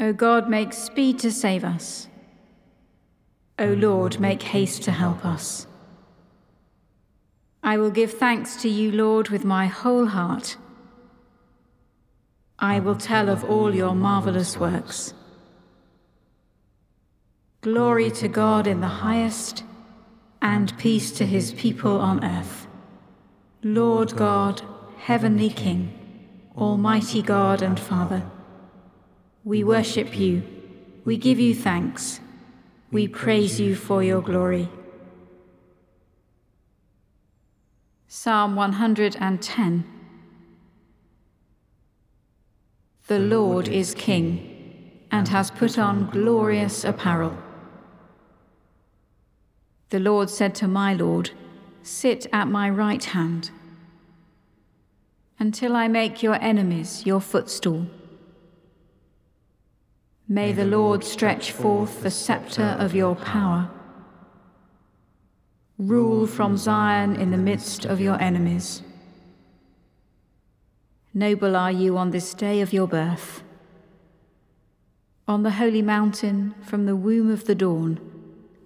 O God, make speed to save us. O Lord, make haste to help us. I will give thanks to you, Lord, with my whole heart. I will tell of all your marvelous works. Glory to God in the highest, and peace to his people on earth. Lord God, heavenly King, almighty God and Father, we worship you, we give you thanks, we praise you for your glory. Psalm 110 The Lord is King and has put on glorious apparel. The Lord said to my Lord, Sit at my right hand, until I make your enemies your footstool. May the Lord stretch forth the sceptre of your power Rule from Zion in the midst of your enemies. Noble are you on this day of your birth. On the holy mountain, from the womb of the dawn,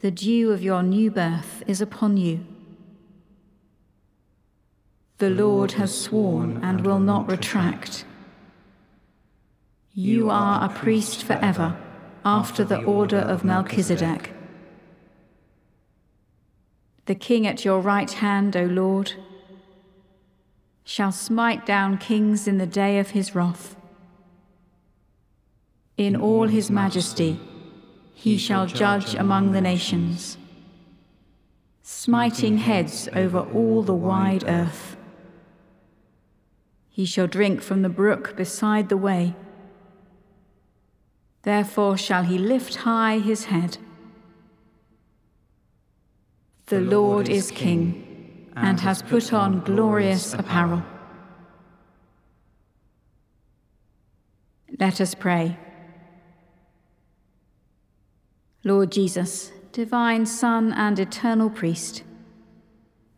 the dew of your new birth is upon you. The Lord has sworn and will not retract. You are a priest forever, after the order of Melchizedek. The king at your right hand, O Lord, shall smite down kings in the day of his wrath. In all his majesty, he shall judge among the nations, smiting heads over all the wide earth. He shall drink from the brook beside the way. Therefore shall he lift high his head. The Lord is King and has put on glorious apparel. Let us pray. Lord Jesus, divine Son and eternal Priest,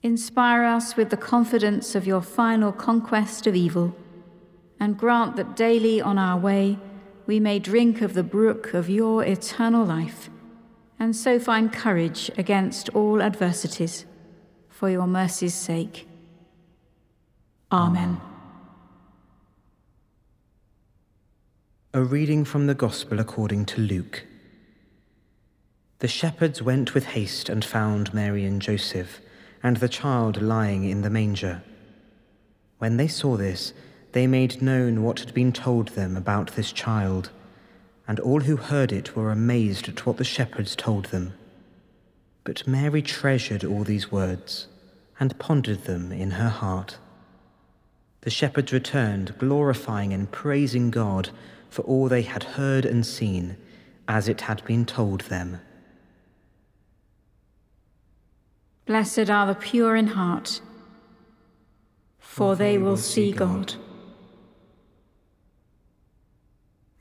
inspire us with the confidence of your final conquest of evil, and grant that daily on our way we may drink of the brook of your eternal life and so find courage against all adversities, for your mercy's sake. Amen. A reading from the Gospel according to Luke. The shepherds went with haste and found Mary and Joseph, and the child lying in the manger. When they saw this, they made known what had been told them about this child and all who heard it were amazed at what the shepherds told them. But Mary treasured all these words and pondered them in her heart. The shepherds returned, glorifying and praising God for all they had heard and seen, as it had been told them. Blessed are the pure in heart, for they will see God.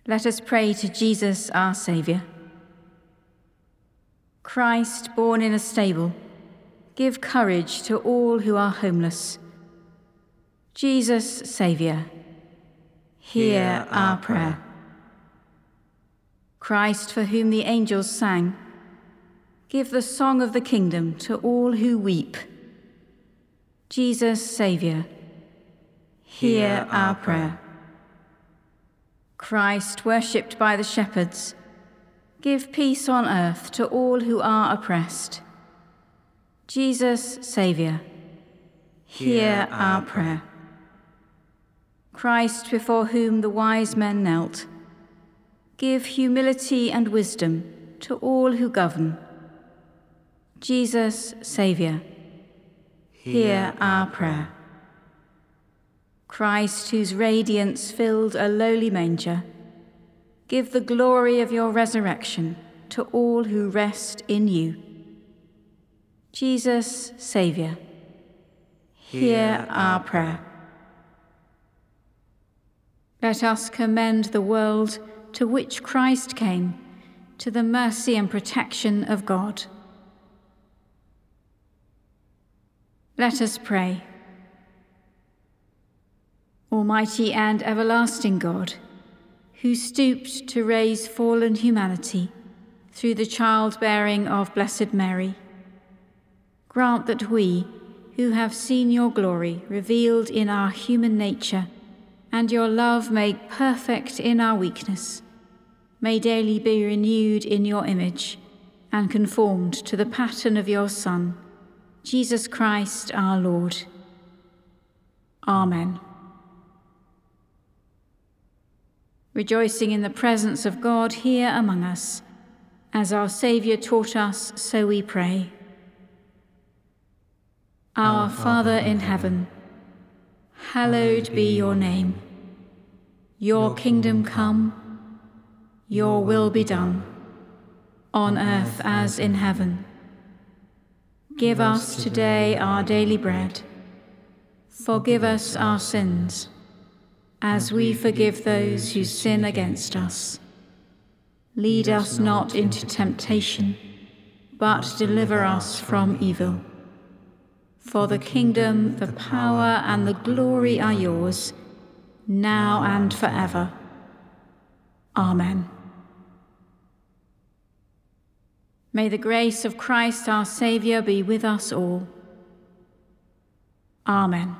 Let us pray to Jesus, our Saviour. Christ, born in a stable, give courage to all who are homeless. Jesus, Saviour, hear our prayer. Christ, for whom the angels sang, give the song of the kingdom to all who weep. Jesus, Saviour, hear our prayer. Christ, worshipped by the shepherds, give peace on earth to all who are oppressed. Jesus, Saviour, hear our prayer. Christ, before whom the wise men knelt, give humility and wisdom to all who govern. Jesus, Saviour, hear our prayer. Christ, whose radiance filled a lowly manger, give the glory of your resurrection to all who rest in you. Jesus, Saviour, hear our prayer. Let us commend the world to which Christ came to the mercy and protection of God. Let us pray. Almighty and everlasting God, who stooped to raise fallen humanity through the childbearing of Blessed Mary, grant that we, who have seen your glory revealed in our human nature, and your love made perfect in our weakness, may daily be renewed in your image and conformed to the pattern of your Son, Jesus Christ our Lord. Amen. Rejoicing in the presence of God here among us, as our Saviour taught us, so we pray. Our Father in heaven, hallowed be your name. Your kingdom come, your will be done, on earth as in heaven. Give us today our daily bread. Forgive us our sins, as we forgive those who sin against us. Lead us not into temptation, but deliver us from evil. For the kingdom, the power, and the glory are yours now and forever. Amen. May the grace of Christ our Saviour be with us all. Amen.